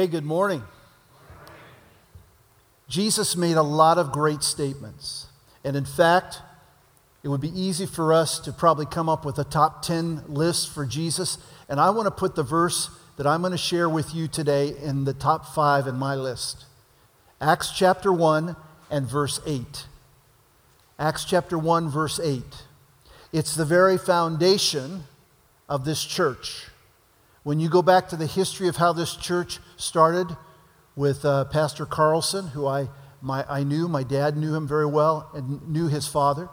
Hey, good morning. Jesus made a lot of great statements. And in fact, it would be easy for us to probably come up with a top 10 list for Jesus. And I want to put the verse that I'm going to share with you today in the top five in my list Acts chapter 1 and verse 8. Acts chapter 1, verse 8. It's the very foundation of this church. When you go back to the history of how this church started with uh, Pastor Carlson, who I, my, I knew, my dad knew him very well and knew his father,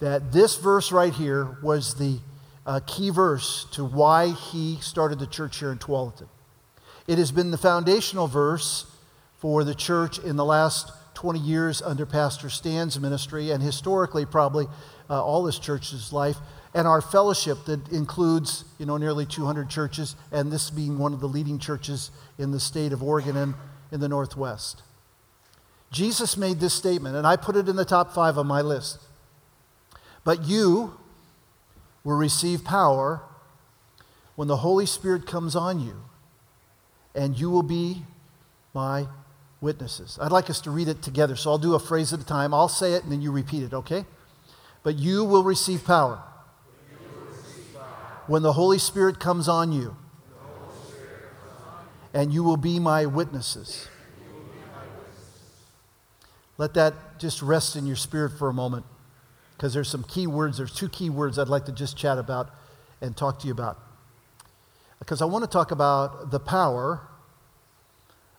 that this verse right here was the uh, key verse to why he started the church here in Tualatin. It has been the foundational verse for the church in the last 20 years under Pastor Stan's ministry, and historically, probably uh, all this church's life, and our fellowship that includes, you know, nearly 200 churches, and this being one of the leading churches in the state of Oregon and in the Northwest. Jesus made this statement, and I put it in the top five on my list. But you will receive power when the Holy Spirit comes on you, and you will be my witnesses. I'd like us to read it together, so I'll do a phrase at a time. I'll say it, and then you repeat it, okay? But you will receive power when the Holy Spirit comes on you, and you will be my witnesses. Let that just rest in your spirit for a moment because there's some key words. There's two key words I'd like to just chat about and talk to you about. Because I want to talk about the power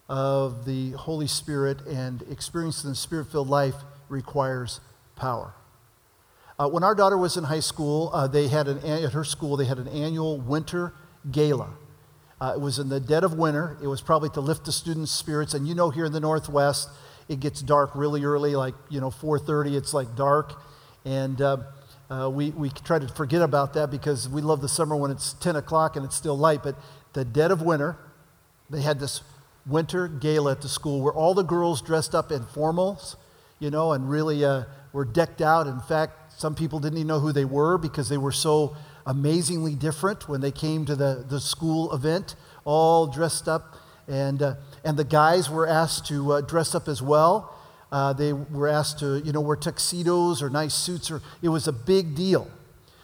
of the Holy Spirit and experiencing the spirit filled life requires power. Uh, when our daughter was in high school, uh, they had an, at her school, they had an annual winter gala. Uh, it was in the dead of winter. It was probably to lift the students' spirits. And you know, here in the Northwest, it gets dark really early, like, you know, 4.30, it's like dark. And uh, uh, we, we try to forget about that because we love the summer when it's 10 o'clock and it's still light. But the dead of winter, they had this winter gala at the school where all the girls dressed up in formals, you know, and really uh, were decked out. In fact, some people didn't even know who they were because they were so amazingly different when they came to the, the school event, all dressed up. And, uh, and the guys were asked to uh, dress up as well. Uh, they were asked to, you know, wear tuxedos or nice suits. Or, it was a big deal.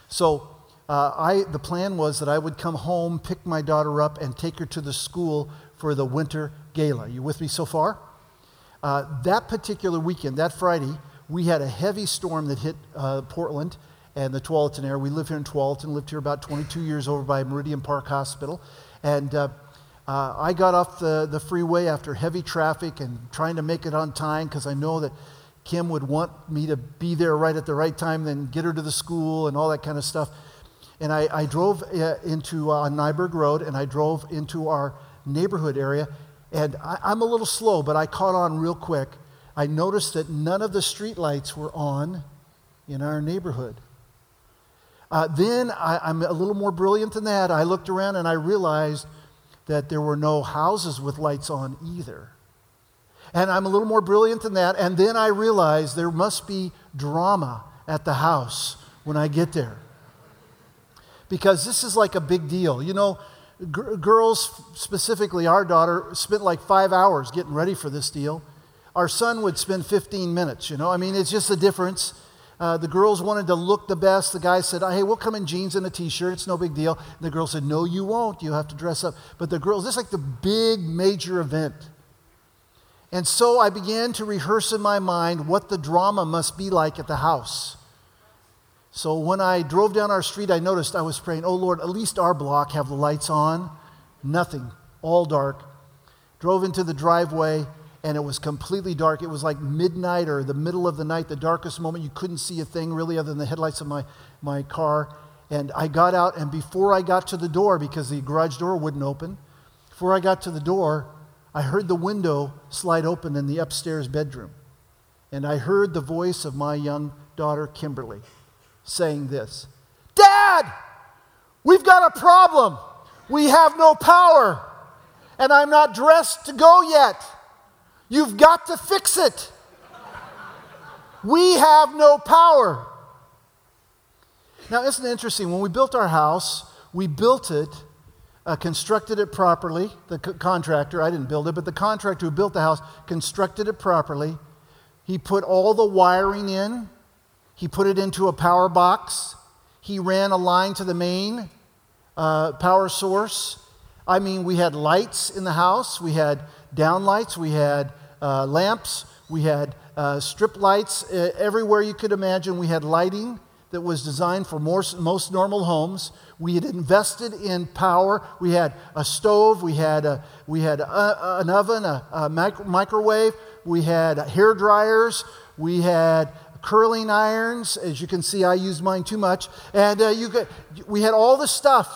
So uh, I, the plan was that I would come home, pick my daughter up, and take her to the school for the winter gala. You with me so far? Uh, that particular weekend, that Friday, we had a heavy storm that hit uh, Portland and the Tualatin area. We live here in Tualatin, lived here about 22 years over by Meridian Park Hospital. And uh, uh, I got off the, the freeway after heavy traffic and trying to make it on time because I know that Kim would want me to be there right at the right time, then get her to the school and all that kind of stuff. And I, I drove uh, into uh, Nyberg Road and I drove into our neighborhood area. And I, I'm a little slow, but I caught on real quick. I noticed that none of the streetlights were on in our neighborhood. Uh, then I, am a little more brilliant than that. I looked around and I realized that there were no houses with lights on either. And I'm a little more brilliant than that. And then I realized there must be drama at the house when I get there. Because this is like a big deal. You know, g- girls, specifically our daughter, spent like five hours getting ready for this deal. Our son would spend 15 minutes, you know. I mean, it's just a difference. Uh, the girls wanted to look the best. The guy said, Hey, we'll come in jeans and a t shirt. It's no big deal. And the girl said, No, you won't. You have to dress up. But the girls, this is like the big major event. And so I began to rehearse in my mind what the drama must be like at the house. So when I drove down our street, I noticed I was praying, Oh Lord, at least our block have the lights on. Nothing, all dark. Drove into the driveway and it was completely dark. It was like midnight or the middle of the night, the darkest moment. You couldn't see a thing really other than the headlights of my, my car. And I got out, and before I got to the door, because the garage door wouldn't open, before I got to the door, I heard the window slide open in the upstairs bedroom. And I heard the voice of my young daughter, Kimberly, saying this Dad, we've got a problem. We have no power, and I'm not dressed to go yet. You've got to fix it. We have no power. Now, isn't it interesting? When we built our house, we built it uh, constructed it properly. The contractor, I didn't build it, but the contractor who built the house constructed it properly. He put all the wiring in, he put it into a power box, he ran a line to the main uh, power source. I mean, we had lights in the house, we had down lights, we had uh, lamps, we had uh, strip lights everywhere you could imagine. We had lighting that was designed for most, most normal homes. We had invested in power. We had a stove, we had, a, we had a, an oven, a, a microwave, we had hair dryers, we had curling irons. As you can see, I use mine too much. And uh, you could, we had all the stuff.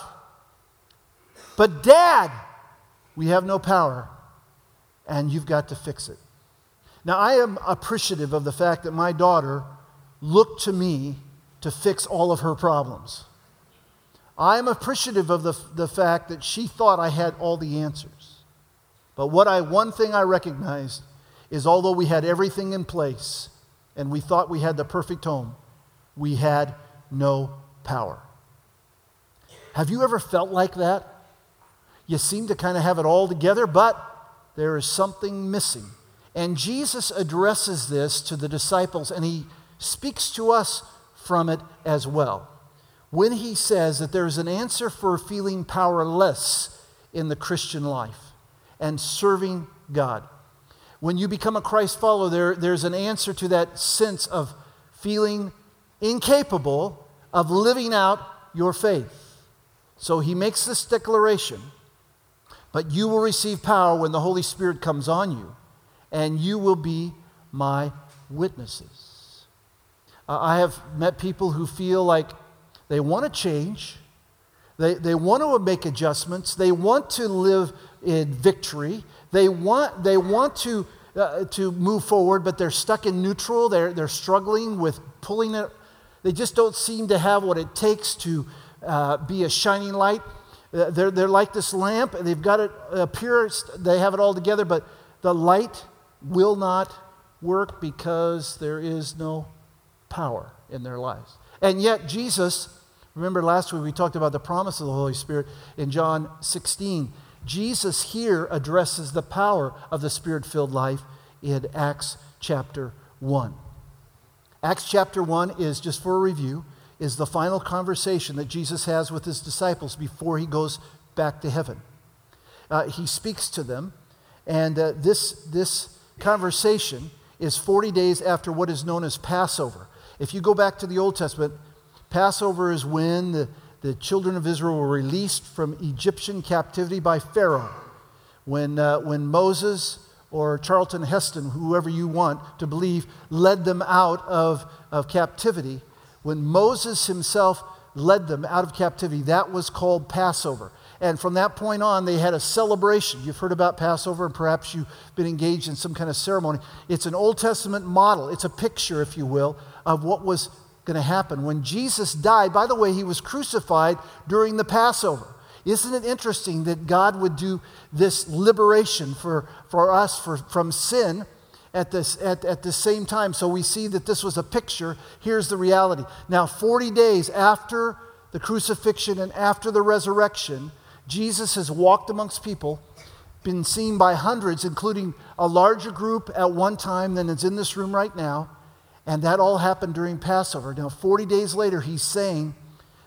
But, Dad, we have no power, and you've got to fix it. Now, I am appreciative of the fact that my daughter looked to me to fix all of her problems. I am appreciative of the, the fact that she thought I had all the answers. But what I, one thing I recognized is although we had everything in place and we thought we had the perfect home, we had no power. Have you ever felt like that? You seem to kind of have it all together, but there is something missing. And Jesus addresses this to the disciples, and he speaks to us from it as well. When he says that there's an answer for feeling powerless in the Christian life and serving God. When you become a Christ follower, there, there's an answer to that sense of feeling incapable of living out your faith. So he makes this declaration But you will receive power when the Holy Spirit comes on you and you will be my witnesses. Uh, I have met people who feel like they want to change, they, they want to make adjustments, they want to live in victory, they want, they want to, uh, to move forward, but they're stuck in neutral, they're, they're struggling with pulling it. They just don't seem to have what it takes to uh, be a shining light. Uh, they're, they're like this lamp, they've got it appear, they have it all together, but the light will not work because there is no power in their lives. And yet, Jesus, remember last week we talked about the promise of the Holy Spirit in John 16. Jesus here addresses the power of the spirit filled life in Acts chapter 1. Acts chapter 1 is, just for a review, is the final conversation that Jesus has with his disciples before he goes back to heaven. Uh, he speaks to them, and uh, this, this conversation is 40 days after what is known as Passover. If you go back to the Old Testament, Passover is when the, the children of Israel were released from Egyptian captivity by Pharaoh. When, uh, when Moses or Charlton Heston, whoever you want to believe, led them out of, of captivity, when Moses himself led them out of captivity, that was called Passover. And from that point on, they had a celebration. You've heard about Passover, and perhaps you've been engaged in some kind of ceremony. It's an Old Testament model, it's a picture, if you will, of what was going to happen. When Jesus died, by the way, he was crucified during the Passover. Isn't it interesting that God would do this liberation for, for us for, from sin at, this, at, at the same time? So we see that this was a picture. Here's the reality. Now, 40 days after the crucifixion and after the resurrection, Jesus has walked amongst people, been seen by hundreds, including a larger group at one time than is in this room right now. And that all happened during Passover. Now, 40 days later, he's saying,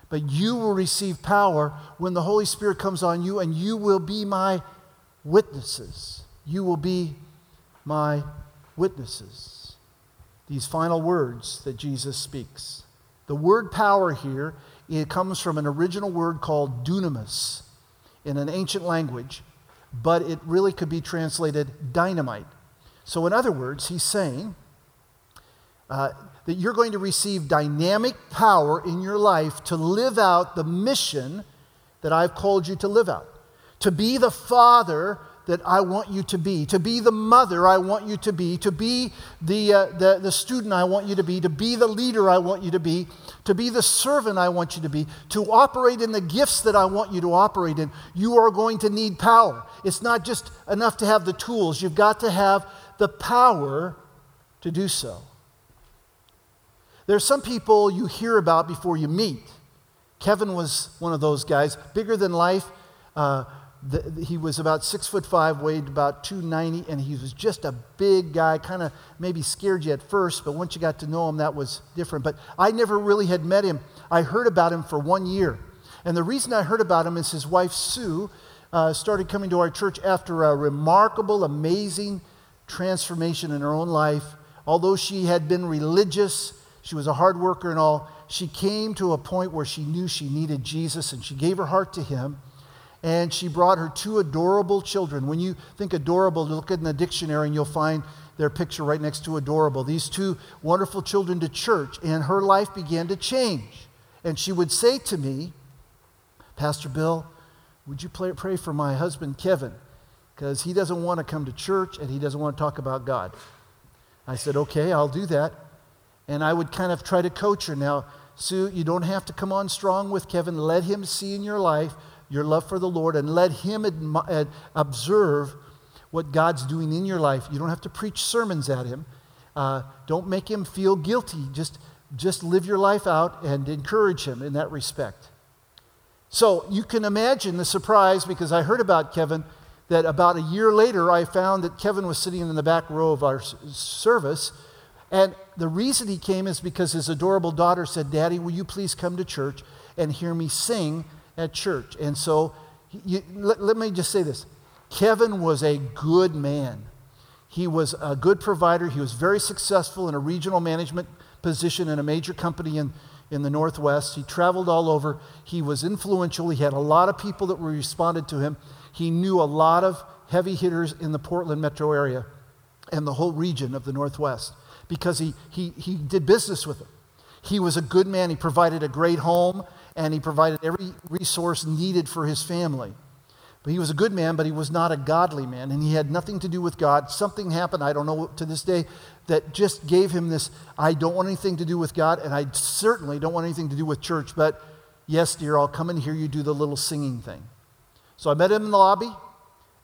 But you will receive power when the Holy Spirit comes on you, and you will be my witnesses. You will be my witnesses. These final words that Jesus speaks. The word power here, it comes from an original word called dunamis in an ancient language, but it really could be translated dynamite. So, in other words, he's saying uh, that you're going to receive dynamic power in your life to live out the mission that I've called you to live out. To be the father that I want you to be, to be the mother I want you to be, to be the, uh, the, the student I want you to be, to be the leader I want you to be, to be the servant I want you to be, to operate in the gifts that I want you to operate in. You are going to need power. It's not just enough to have the tools, you've got to have the power to do so. There's some people you hear about before you meet. Kevin was one of those guys, bigger than life, Uh, the, he was about six foot five, weighed about 290, and he was just a big guy, kind of maybe scared you at first, but once you got to know him, that was different. But I never really had met him. I heard about him for one year. And the reason I heard about him is his wife, Sue, uh, started coming to our church after a remarkable, amazing transformation in her own life. Although she had been religious, she was a hard worker and all, she came to a point where she knew she needed Jesus and she gave her heart to him and she brought her two adorable children. When you think adorable, look in the dictionary and you'll find their picture right next to adorable. These two wonderful children to church, and her life began to change. And she would say to me, Pastor Bill, would you pray, pray for my husband Kevin? Because he doesn't want to come to church and he doesn't want to talk about God. I said, okay, I'll do that. And I would kind of try to coach her. Now, Sue, you don't have to come on strong with Kevin. Let him see in your life your love for the Lord and let Him admi- observe what God's doing in your life. You don't have to preach sermons at Him. Uh, don't make Him feel guilty. Just, just live your life out and encourage Him in that respect. So you can imagine the surprise because I heard about Kevin that about a year later I found that Kevin was sitting in the back row of our service. And the reason he came is because his adorable daughter said, Daddy, will you please come to church and hear me sing at church. And so, you, let, let me just say this Kevin was a good man. He was a good provider. He was very successful in a regional management position in a major company in, in the Northwest. He traveled all over. He was influential. He had a lot of people that responded to him. He knew a lot of heavy hitters in the Portland metro area and the whole region of the Northwest because he, he, he did business with him. He was a good man. He provided a great home and he provided every resource needed for his family. But he was a good man, but he was not a godly man, and he had nothing to do with God. Something happened, I don't know to this day, that just gave him this I don't want anything to do with God, and I certainly don't want anything to do with church, but yes, dear, I'll come and hear you do the little singing thing. So I met him in the lobby,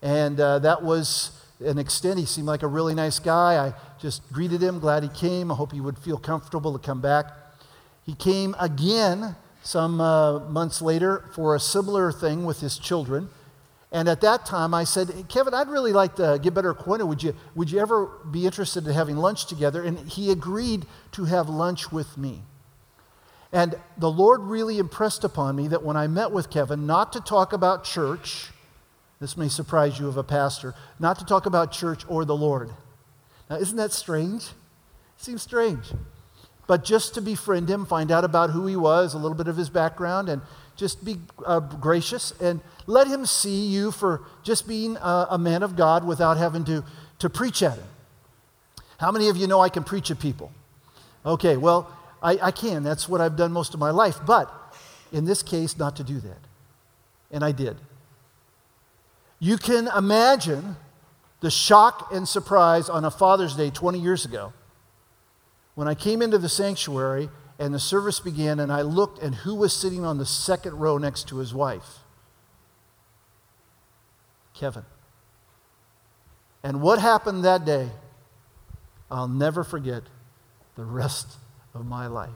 and uh, that was an extent. He seemed like a really nice guy. I just greeted him, glad he came. I hope he would feel comfortable to come back. He came again some uh, months later for a similar thing with his children. And at that time, I said, Kevin, I'd really like to get better acquainted. Would you, would you ever be interested in having lunch together? And he agreed to have lunch with me. And the Lord really impressed upon me that when I met with Kevin, not to talk about church, this may surprise you of a pastor, not to talk about church or the Lord. Now, isn't that strange? Seems strange but just to befriend him, find out about who he was, a little bit of his background, and just be uh, gracious and let him see you for just being a, a, man of God without having to, to preach at him. How many of you know I can preach at people? Okay, well, I, I can. That's what I've done most of my life. But in this case, not to do that. And I did. You can imagine the shock and surprise on a Father's Day 20 years ago when I came into the sanctuary and the service began, and I looked, and who was sitting on the second row next to his wife? Kevin. And what happened that day, I'll never forget the rest of my life.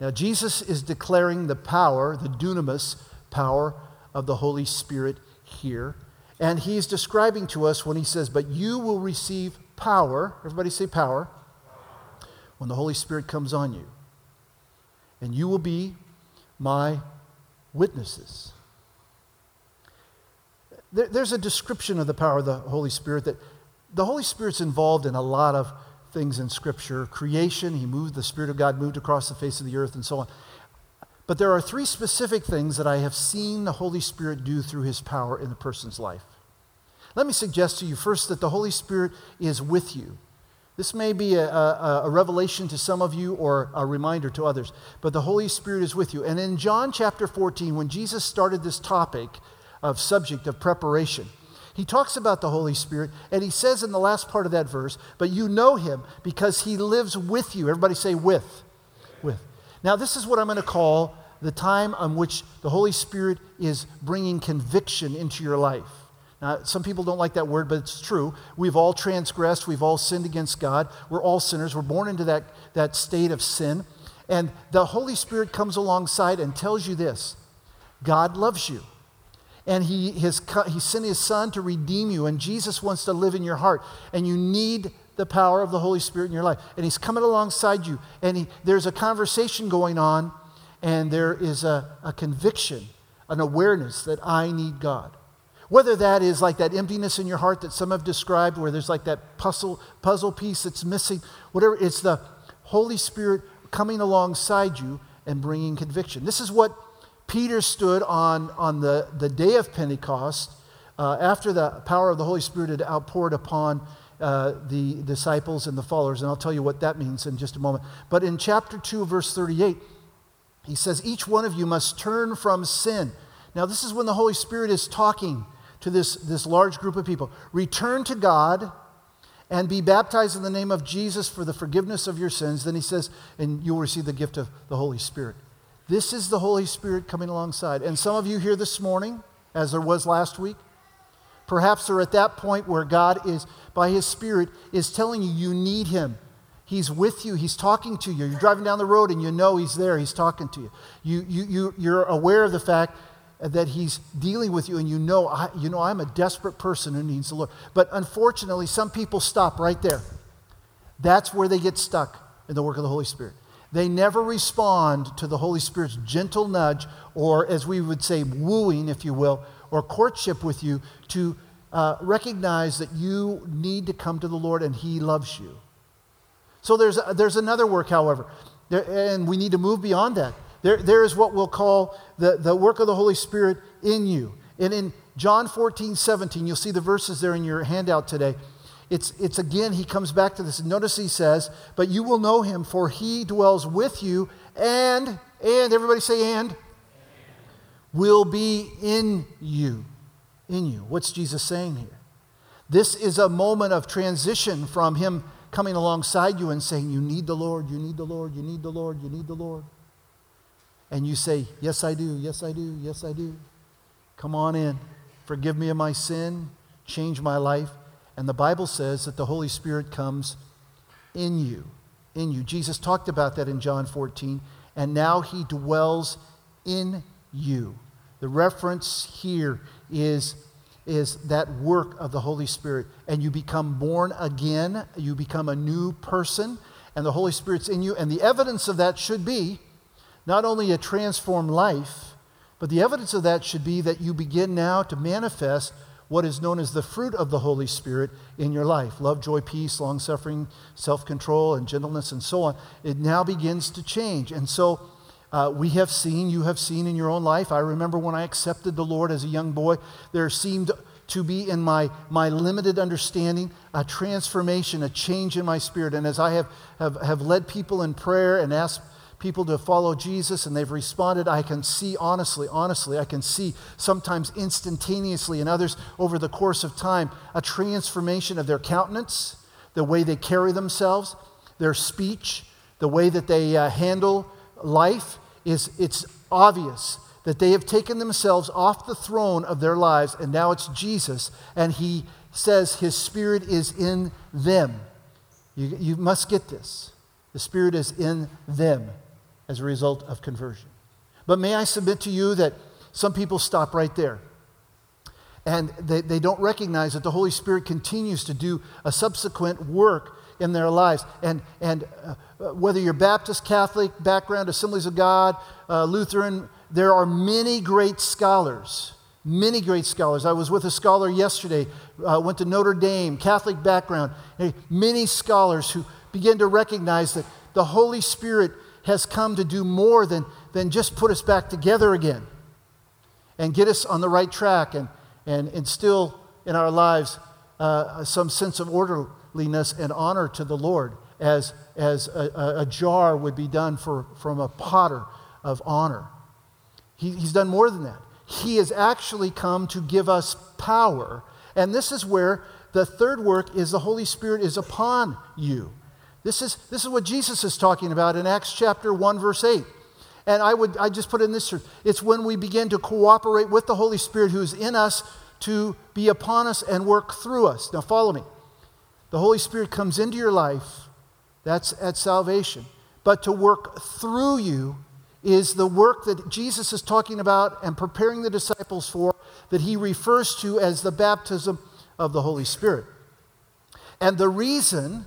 Now, Jesus is declaring the power, the dunamis power of the Holy Spirit here. And he's describing to us when he says, But you will receive power. Everybody say power when the Holy Spirit comes on you. And you will be my witnesses. There, there's a description of the power of the Holy Spirit that the Holy Spirit's involved in a lot of things in Scripture. Creation, He moved, the Spirit of God moved across the face of the earth, and so on. But there are three specific things that I have seen the Holy Spirit do through His power in a person's life. Let me suggest to you first that the Holy Spirit is with you. This may be a, a, a, revelation to some of you or a reminder to others, but the Holy Spirit is with you. And in John chapter 14, when Jesus started this topic of subject of preparation, he talks about the Holy Spirit, and he says in the last part of that verse, but you know him because he lives with you. Everybody say with. With. Now, this is what I'm going to call the time on which the Holy Spirit is bringing conviction into your life. Now, some people don't like that word, but it's true. We've all transgressed. We've all sinned against God. We're all sinners. We're born into that, that state of sin. And the Holy Spirit comes alongside and tells you this God loves you. and he, has, he sent his son to redeem you, and Jesus wants to live in your heart, and you need the power of the Holy Spirit in your life. And he's coming alongside you, and he, there's a conversation going on, and there is a, a conviction, an awareness that I need God. Whether that is like that emptiness in your heart that some have described, where there's like that puzzle, puzzle piece that's missing, whatever, it's the Holy Spirit coming alongside you and bringing conviction. This is what Peter stood on, on the, the day of Pentecost uh, after the power of the Holy Spirit had outpoured upon uh, the disciples and the followers. And I'll tell you what that means in just a moment. But in chapter 2, verse 38, he says, Each one of you must turn from sin. Now, this is when the Holy Spirit is talking to this, this large group of people. Return to God and be baptized in the name of Jesus for the forgiveness of your sins. Then he says, and you'll receive the gift of the Holy Spirit. This is the Holy Spirit coming alongside. And some of you here this morning, as there was last week, perhaps they're at that point where God is, by His Spirit, is telling you you need Him. He's with you. He's talking to you. You're driving down the road and you know He's there. He's talking to you. you, you, you you're aware of the fact that He's dealing with you and you know, I, you know, I'm a desperate person who needs the Lord. But unfortunately, some people stop right there. That's where they get stuck in the work of the Holy Spirit. They never respond to the Holy Spirit's gentle nudge, or as we would say, wooing, if you will, or courtship with you to uh, recognize that you need to come to the Lord and He loves you. So there's, there's another work, however, there, and we need to move beyond that. There, there is what we'll call the, the work of the Holy Spirit in you. And in John 14, 17, you'll see the verses there in your handout today. It's, it's again, he comes back to this. Notice he says, But you will know him, for he dwells with you, and, and, everybody say, and, will be in you. In you. What's Jesus saying here? This is a moment of transition from him coming alongside you and saying, You need the Lord, you need the Lord, you need the Lord, you need the Lord. And you say, Yes, I do, yes, I do, yes, I do. Come on in. Forgive me of my sin, change my life. And the Bible says that the Holy Spirit comes in you. In you. Jesus talked about that in John 14, and now he dwells in you. The reference here is, is that work of the Holy Spirit. And you become born again, you become a new person, and the Holy Spirit's in you. And the evidence of that should be not only a transformed life, but the evidence of that should be that you begin now to manifest what is known as the fruit of the Holy Spirit in your life love, joy, peace, long suffering, self control, and gentleness, and so on. It now begins to change. And so uh, we have seen, you have seen in your own life. I remember when I accepted the Lord as a young boy, there seemed to be in my, my limited understanding a transformation, a change in my spirit. And as I have, have, have led people in prayer and asked people to follow Jesus and they've responded, I can see honestly, honestly, I can see sometimes instantaneously and others over the course of time a transformation of their countenance, the way they carry themselves, their speech, the way that they uh, handle life is it's obvious that they have taken themselves off the throne of their lives and now it's Jesus and he says his spirit is in them. You, you must get this. The spirit is in them as a result of conversion. But may I submit to you that some people stop right there. And they, they don't recognize that the Holy Spirit continues to do a subsequent work in their lives. And, and uh, whether you're Baptist, Catholic, background, Assemblies of God, uh, Lutheran, there are many great scholars. Many great scholars. I was with a scholar yesterday, uh, went to Notre Dame, Catholic background. Many scholars who begin to recognize that the Holy Spirit has come to do more than, than just put us back together again and get us on the right track and, and instill in our lives uh, some sense of and honor to the Lord as, as a, a, jar would be done for, from a potter of honor. He, he's done more than that. He has actually come to give us power. And this is where the third work is the Holy Spirit is upon you. This is, this is what Jesus is talking about in Acts chapter 1, verse 8. And I would I just put in this it's when we begin to cooperate with the Holy Spirit who's in us to be upon us and work through us. Now follow me. The Holy Spirit comes into your life, that's at salvation. But to work through you is the work that Jesus is talking about and preparing the disciples for that he refers to as the baptism of the Holy Spirit. And the reason,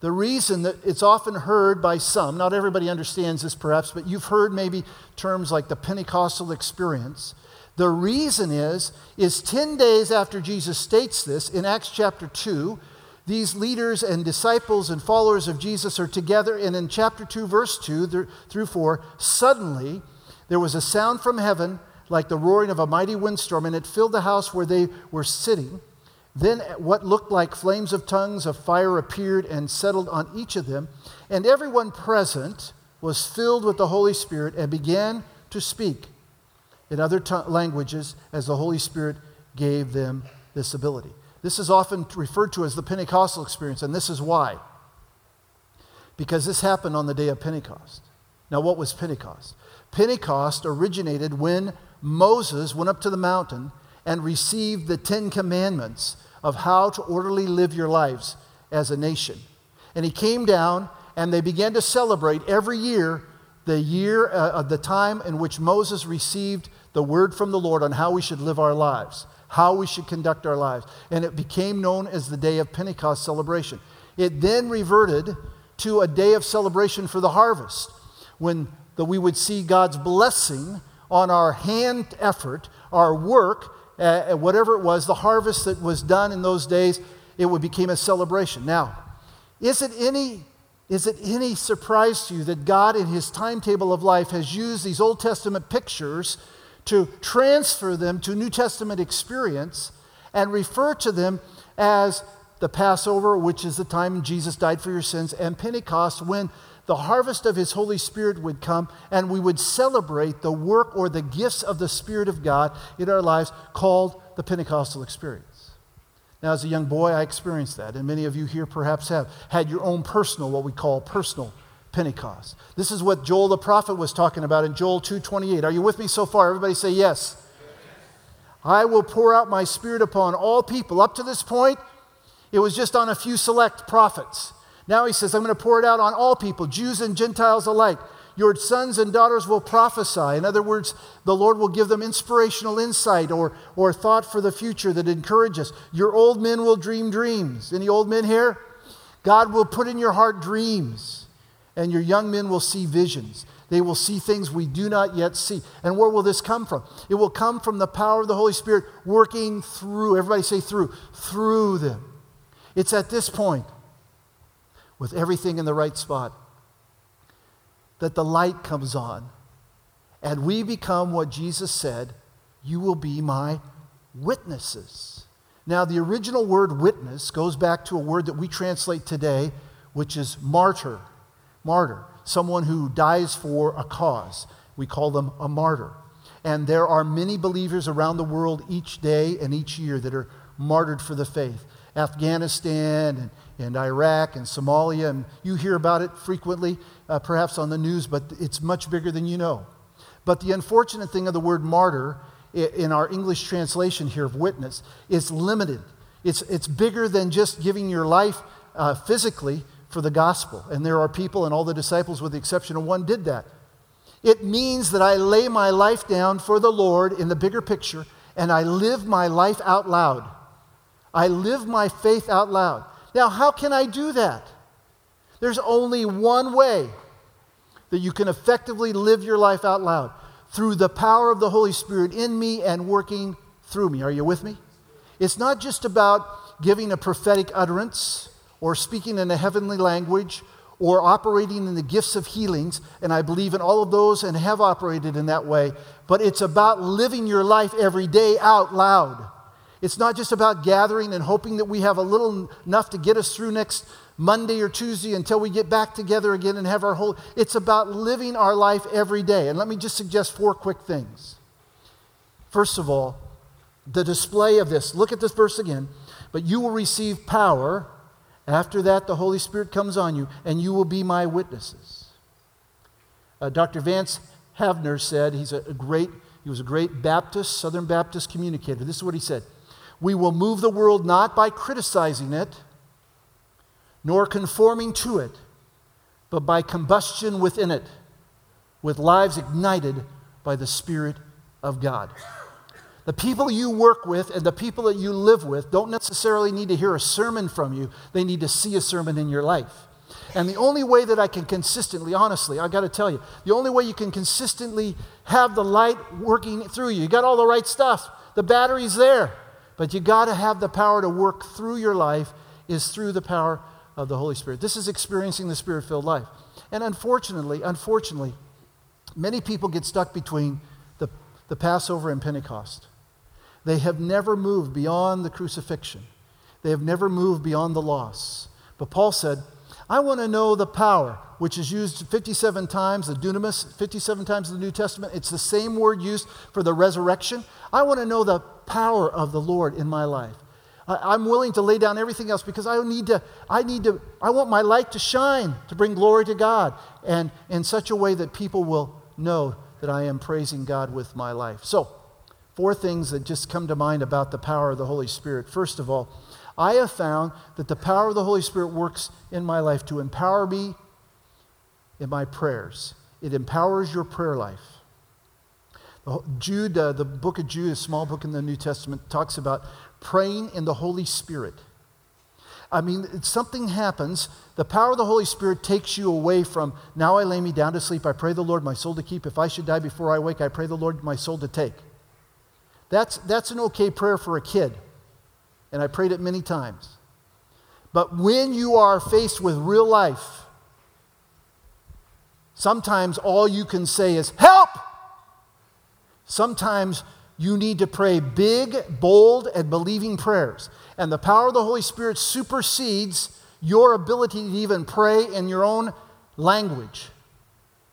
the reason that it's often heard by some, not everybody understands this perhaps, but you've heard maybe terms like the Pentecostal experience. The reason is, is 10 days after Jesus states this in Acts chapter 2, these leaders and disciples and followers of Jesus are together, and in chapter 2, verse 2 through 4, suddenly there was a sound from heaven like the roaring of a mighty windstorm, and it filled the house where they were sitting. Then what looked like flames of tongues of fire appeared and settled on each of them, and everyone present was filled with the Holy Spirit and began to speak in other t- languages as the Holy Spirit gave them this ability. This is often referred to as the Pentecostal experience, and this is why. Because this happened on the day of Pentecost. Now, what was Pentecost? Pentecost originated when Moses went up to the mountain and received the Ten Commandments of how to orderly live your lives as a nation. And he came down and they began to celebrate every year the year uh, of the time in which Moses received the word from the Lord on how we should live our lives, how we should conduct our lives. And it became known as the day of Pentecost celebration. It then reverted to a day of celebration for the harvest when the, we would see God's blessing on our hand effort, our work, uh, whatever it was, the harvest that was done in those days, it would become a celebration. Now, is it any is it any surprise to you that God, in His timetable of life, has used these Old Testament pictures to transfer them to New Testament experience and refer to them as the Passover, which is the time Jesus died for your sins, and Pentecost, when the harvest of His Holy Spirit would come and we would celebrate the work or the gifts of the Spirit of God in our lives called the Pentecostal experience. Now, as a young boy, I experienced that, and many of you here perhaps have had your own personal, what we call personal Pentecost. This is what Joel the prophet was talking about in Joel 2:28. Are you with me so far? Everybody say yes. I will pour out my spirit upon all people. Up to this point, it was just on a few select prophets. Now he says, I'm going to pour it out on all people, Jews and Gentiles alike. Your sons and daughters will prophesy. In other words, the Lord will give them inspirational insight or, or thought for the future that encourages. Your old men will dream dreams. Any old men here? God will put in your heart dreams, and your young men will see visions. They will see things we do not yet see. And where will this come from? It will come from the power of the Holy Spirit working through, everybody say through, through them. It's at this point with everything in the right spot, that the light comes on and we become what Jesus said, You will be my witnesses. Now, the original word witness goes back to a word that we translate today, which is martyr. Martyr, someone who dies for a cause. We call them a martyr. And there are many believers around the world each day and each year that are martyred for the faith. Afghanistan and and Iraq and Somalia, and you hear about it frequently, uh, perhaps on the news, but it's much bigger than you know. But the unfortunate thing of the word martyr in our English translation here of witness is limited. It's, it's bigger than just giving your life uh, physically for the gospel. And there are people, and all the disciples, with the exception of one, did that. It means that I lay my life down for the Lord in the bigger picture, and I live my life out loud. I live my faith out loud. Now, how can I do that? There's only one way that you can effectively live your life out loud through the power of the Holy Spirit in me and working through me. Are you with me? It's not just about giving a prophetic utterance or speaking in a heavenly language or operating in the gifts of healings, and I believe in all of those and have operated in that way, but it's about living your life every day out loud. It's not just about gathering and hoping that we have a little enough to get us through next Monday or Tuesday until we get back together again and have our whole. It's about living our life every day. And let me just suggest four quick things. First of all, the display of this. Look at this verse again. But you will receive power. After that, the Holy Spirit comes on you, and you will be my witnesses. Uh, Dr. Vance Havner said, he's a, great, he was a great Baptist, Southern Baptist communicator. This is what he said we will move the world not by criticizing it, nor conforming to it, but by combustion within it. with lives ignited by the Spirit of God. The people you work with and the people that you live with don't necessarily need to hear a sermon from you, they need to see a sermon in your life. And the only way that I can consistently, honestly, I've got to tell you, the only way you can consistently have the light working through you, you got all the right stuff, the battery's there, but you got to have the power to work through your life is through the power of the Holy Spirit. This is experiencing the Spirit filled life. And unfortunately, unfortunately, many people get stuck between the, the Passover and Pentecost. They have never moved beyond the crucifixion, they have never moved beyond the loss. But Paul said, I want to know the power, which is used 57 times, the dunamis, 57 times in the New Testament. It's the same word used for the resurrection. I want to know the power of the Lord in my life. I'm willing to lay down everything else because I need to, I need to, I want my light to shine to bring glory to God and in such a way that people will know that I am praising God with my life. So, four things that just come to mind about the power of the Holy Spirit. First of all, I have found that the power of the Holy Spirit works in my life to empower me in my prayers. It empowers your prayer life. Jude, uh, the book of Jude, a small book in the New Testament, talks about praying in the Holy Spirit. I mean, something happens. The power of the Holy Spirit takes you away from, now I lay me down to sleep. I pray the Lord my soul to keep. If I should die before I wake, I pray the Lord my soul to take. That's, that's an okay prayer for a kid and I prayed it many times. But when you are faced with real life, sometimes all you can say is, Help! Sometimes you need to pray big, bold, and believing prayers. And the power of the Holy Spirit supersedes your ability to even pray in your own language,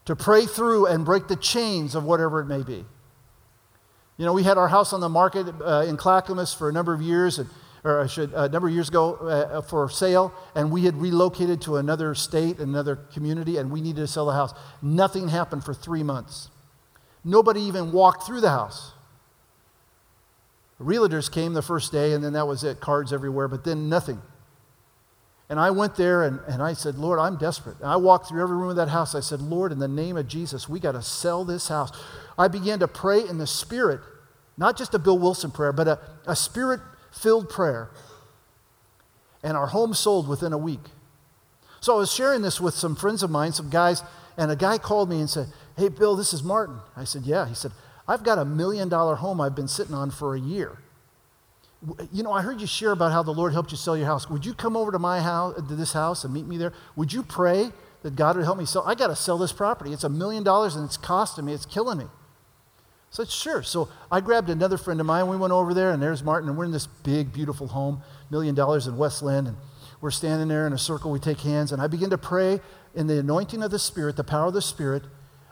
to pray through and break the chains of whatever it may be. You know, we had our house on the market uh, in Clackamas for a number of years, and or I should, a number of years ago uh, for sale, and we had relocated to another state, another community, and we needed to sell the house. Nothing happened for three months. Nobody even walked through the house. Realtors came the first day, and then that was it cards everywhere, but then nothing. And I went there and, and I said, Lord, I'm desperate. And I walked through every room of that house. I said, Lord, in the name of Jesus, we got to sell this house. I began to pray in the Spirit, not just a Bill Wilson prayer, but a, a Spirit filled prayer, and our home sold within a week. So I was sharing this with some friends of mine, some guys, and a guy called me and said, Hey, Bill, this is Martin. I said, Yeah. He said, I've got a million dollar home I've been sitting on for a year. You know, I heard you share about how the Lord helped you sell your house. Would you come over to my house, to this house, and meet me there? Would you pray that God would help me sell? I got to sell this property. It's a million dollars and it's costing me. It's killing me. So sure. So I grabbed another friend of mine. We went over there, and there's Martin, and we're in this big, beautiful home, million dollars in West Linn, and we're standing there in a circle. We take hands, and I begin to pray in the anointing of the Spirit, the power of the Spirit,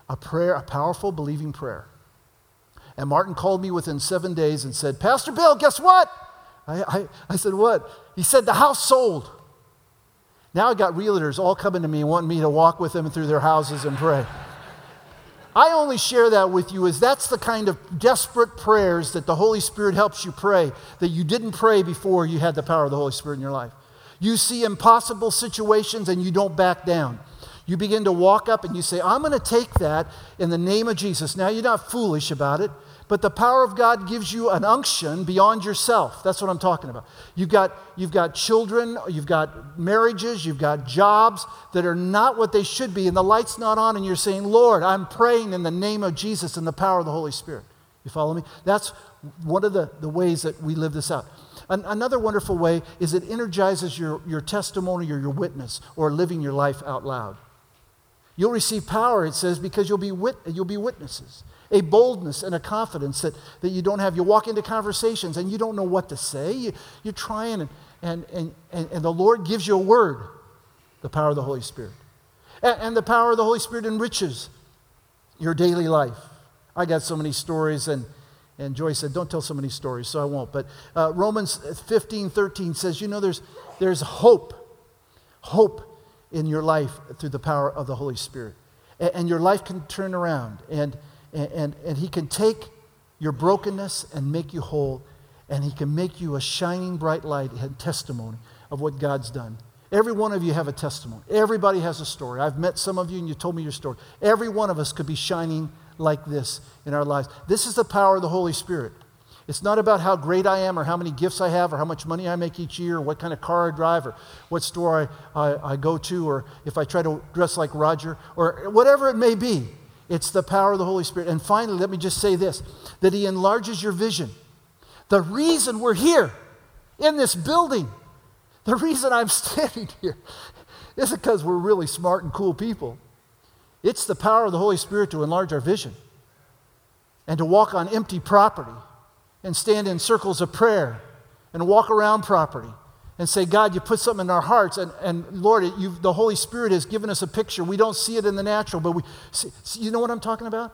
a prayer, a powerful, believing prayer. And Martin called me within seven days and said, Pastor Bill, guess what? I, I, I said, What? He said, The house sold. Now I got realtors all coming to me wanting me to walk with them through their houses and pray. I only share that with you as that's the kind of desperate prayers that the Holy Spirit helps you pray that you didn't pray before you had the power of the Holy Spirit in your life. You see impossible situations and you don't back down. You begin to walk up and you say, I'm going to take that in the name of Jesus. Now, you're not foolish about it. But the power of God gives you an unction beyond yourself. That's what I'm talking about. You've got, you've got children, you've got marriages, you've got jobs that are not what they should be, and the light's not on, and you're saying, Lord, I'm praying in the name of Jesus and the power of the Holy Spirit. You follow me? That's one of the, the ways that we live this out. An, another wonderful way is it energizes your, your testimony or your witness or living your life out loud. You'll receive power, it says, because you'll be, wit- you'll be witnesses a boldness and a confidence that, that you don't have. You walk into conversations and you don't know what to say. You, you're trying, and, and, and, and, the Lord gives you a word the power of the Holy Spirit. And, and the power of the Holy Spirit enriches your daily life. I got so many stories, and, and Joyce said, Don't tell so many stories, so I won't. But uh, Romans 15 13 says, You know, there's, there's hope, hope in your life through the power of the Holy Spirit. And, and your life can turn around. And, and, and, and He can take your brokenness and make you whole, and He can make you a shining bright light and testimony of what God's done. Every one of you have a testimony. Everybody has a story. I've met some of you and you told me your story. Every one of us could be shining like this in our lives. This is the power of the Holy Spirit. It's not about how great I am or how many gifts I have or how much money I make each year or what kind of car I drive or what store I, I, I go to or if I try to dress like Roger or whatever it may be. It's the power of the Holy Spirit. And finally, let me just say this that He enlarges your vision. The reason we're here in this building, the reason I'm standing here, isn't because we're really smart and cool people. It's the power of the Holy Spirit to enlarge our vision and to walk on empty property and stand in circles of prayer and walk around property and say, God, you put something in our hearts. And, and Lord, the Holy Spirit has given us a picture. We don't see it in the natural, but we see, you know what I'm talking about?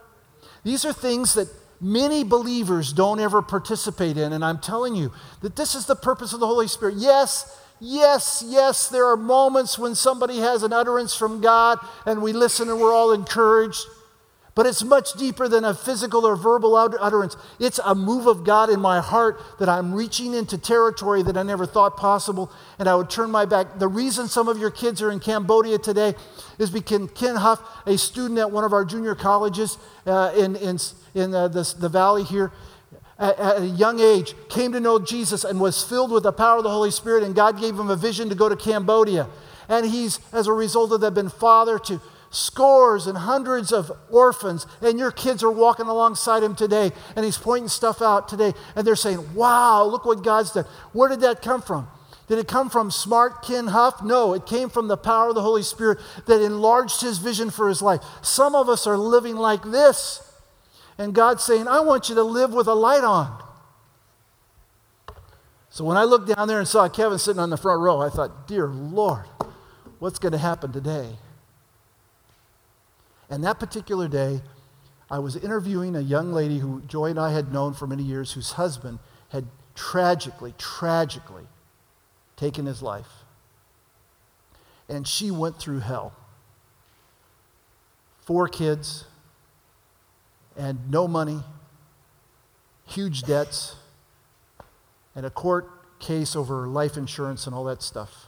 These are things that many believers don't ever participate in. And I'm telling you that this is the purpose of the Holy Spirit. Yes, yes, yes, there are moments when somebody has an utterance from God and we listen and we're all encouraged. But it's much deeper than a physical or verbal utterance. It's a move of God in my heart that I'm reaching into territory that I never thought possible, and I would turn my back. The reason some of your kids are in Cambodia today is because Ken Huff, a student at one of our junior colleges uh, in, in, in uh, this, the valley here, at, at a young age, came to know Jesus and was filled with the power of the Holy Spirit, and God gave him a vision to go to Cambodia. And he's, as a result of that, been father to scores and hundreds of orphans, and your kids are walking alongside him today, and he's pointing stuff out today, and they're saying, Wow, look what God's done. Where did that come from? Did it come from smart Ken Huff? No, it came from the power of the Holy Spirit that enlarged his vision for his life. Some of us are living like this, and God's saying, I want you to live with a light on. So when I looked down there and saw Kevin sitting on the front row, I thought, Dear Lord, what's going to happen today? And that particular day, I was interviewing a young lady who Joy and I had known for many years, whose husband had tragically, tragically taken his life. And she went through hell. Four kids, and no money, huge debts, and a court case over life insurance and all that stuff.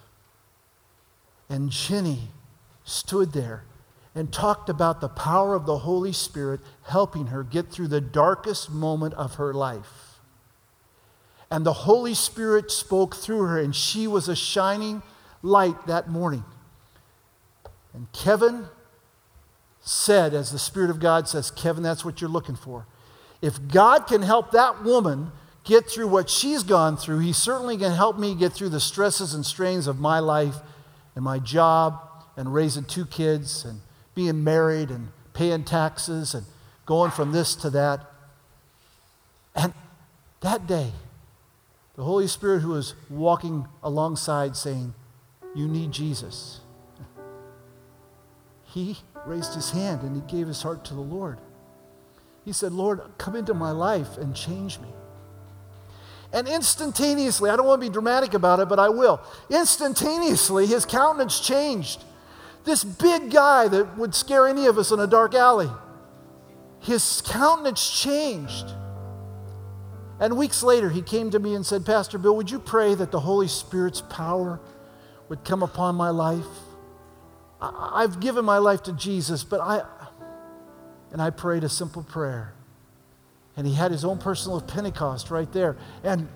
And Jenny stood there and talked about the power of the Holy Spirit helping her get through the darkest moment of her life. And the Holy Spirit spoke through her, and she was a shining light that morning. And Kevin said, as the Spirit of God says, Kevin, that's what you're looking for. If God can help that woman get through what she's gone through, He certainly can help me get through the stresses and strains of my life and my job and raising two kids and being married and paying taxes and going from this to that. And that day, the Holy Spirit who was walking alongside saying, You need Jesus. He raised his hand and he gave his heart to the Lord. He said, Lord, come into my life and change me. And instantaneously, I don't want to be dramatic about it, but I will. Instantaneously, his countenance changed. This big guy that would scare any of us in a dark alley, his countenance changed. And weeks later, he came to me and said, Pastor Bill, would you pray that the Holy Spirit's power would come upon my life? I, have given my life to Jesus, but I, and I prayed a simple prayer. And he had his own personal Pentecost right there. And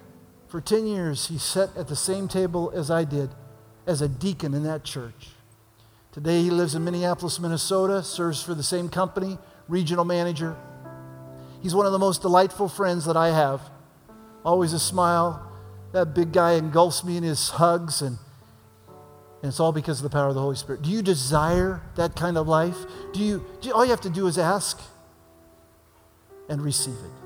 for 10 years, he sat at the same table as I did as a deacon in that church. Today he lives in Minneapolis, Minnesota, serves for the same company, regional manager. He's one of the most delightful friends that I have. Always a smile. That big guy engulfs me in his hugs, and, and it's all because of the power of the Holy Spirit. Do you desire that kind of life? Do you, do you all you have to do is ask and receive it.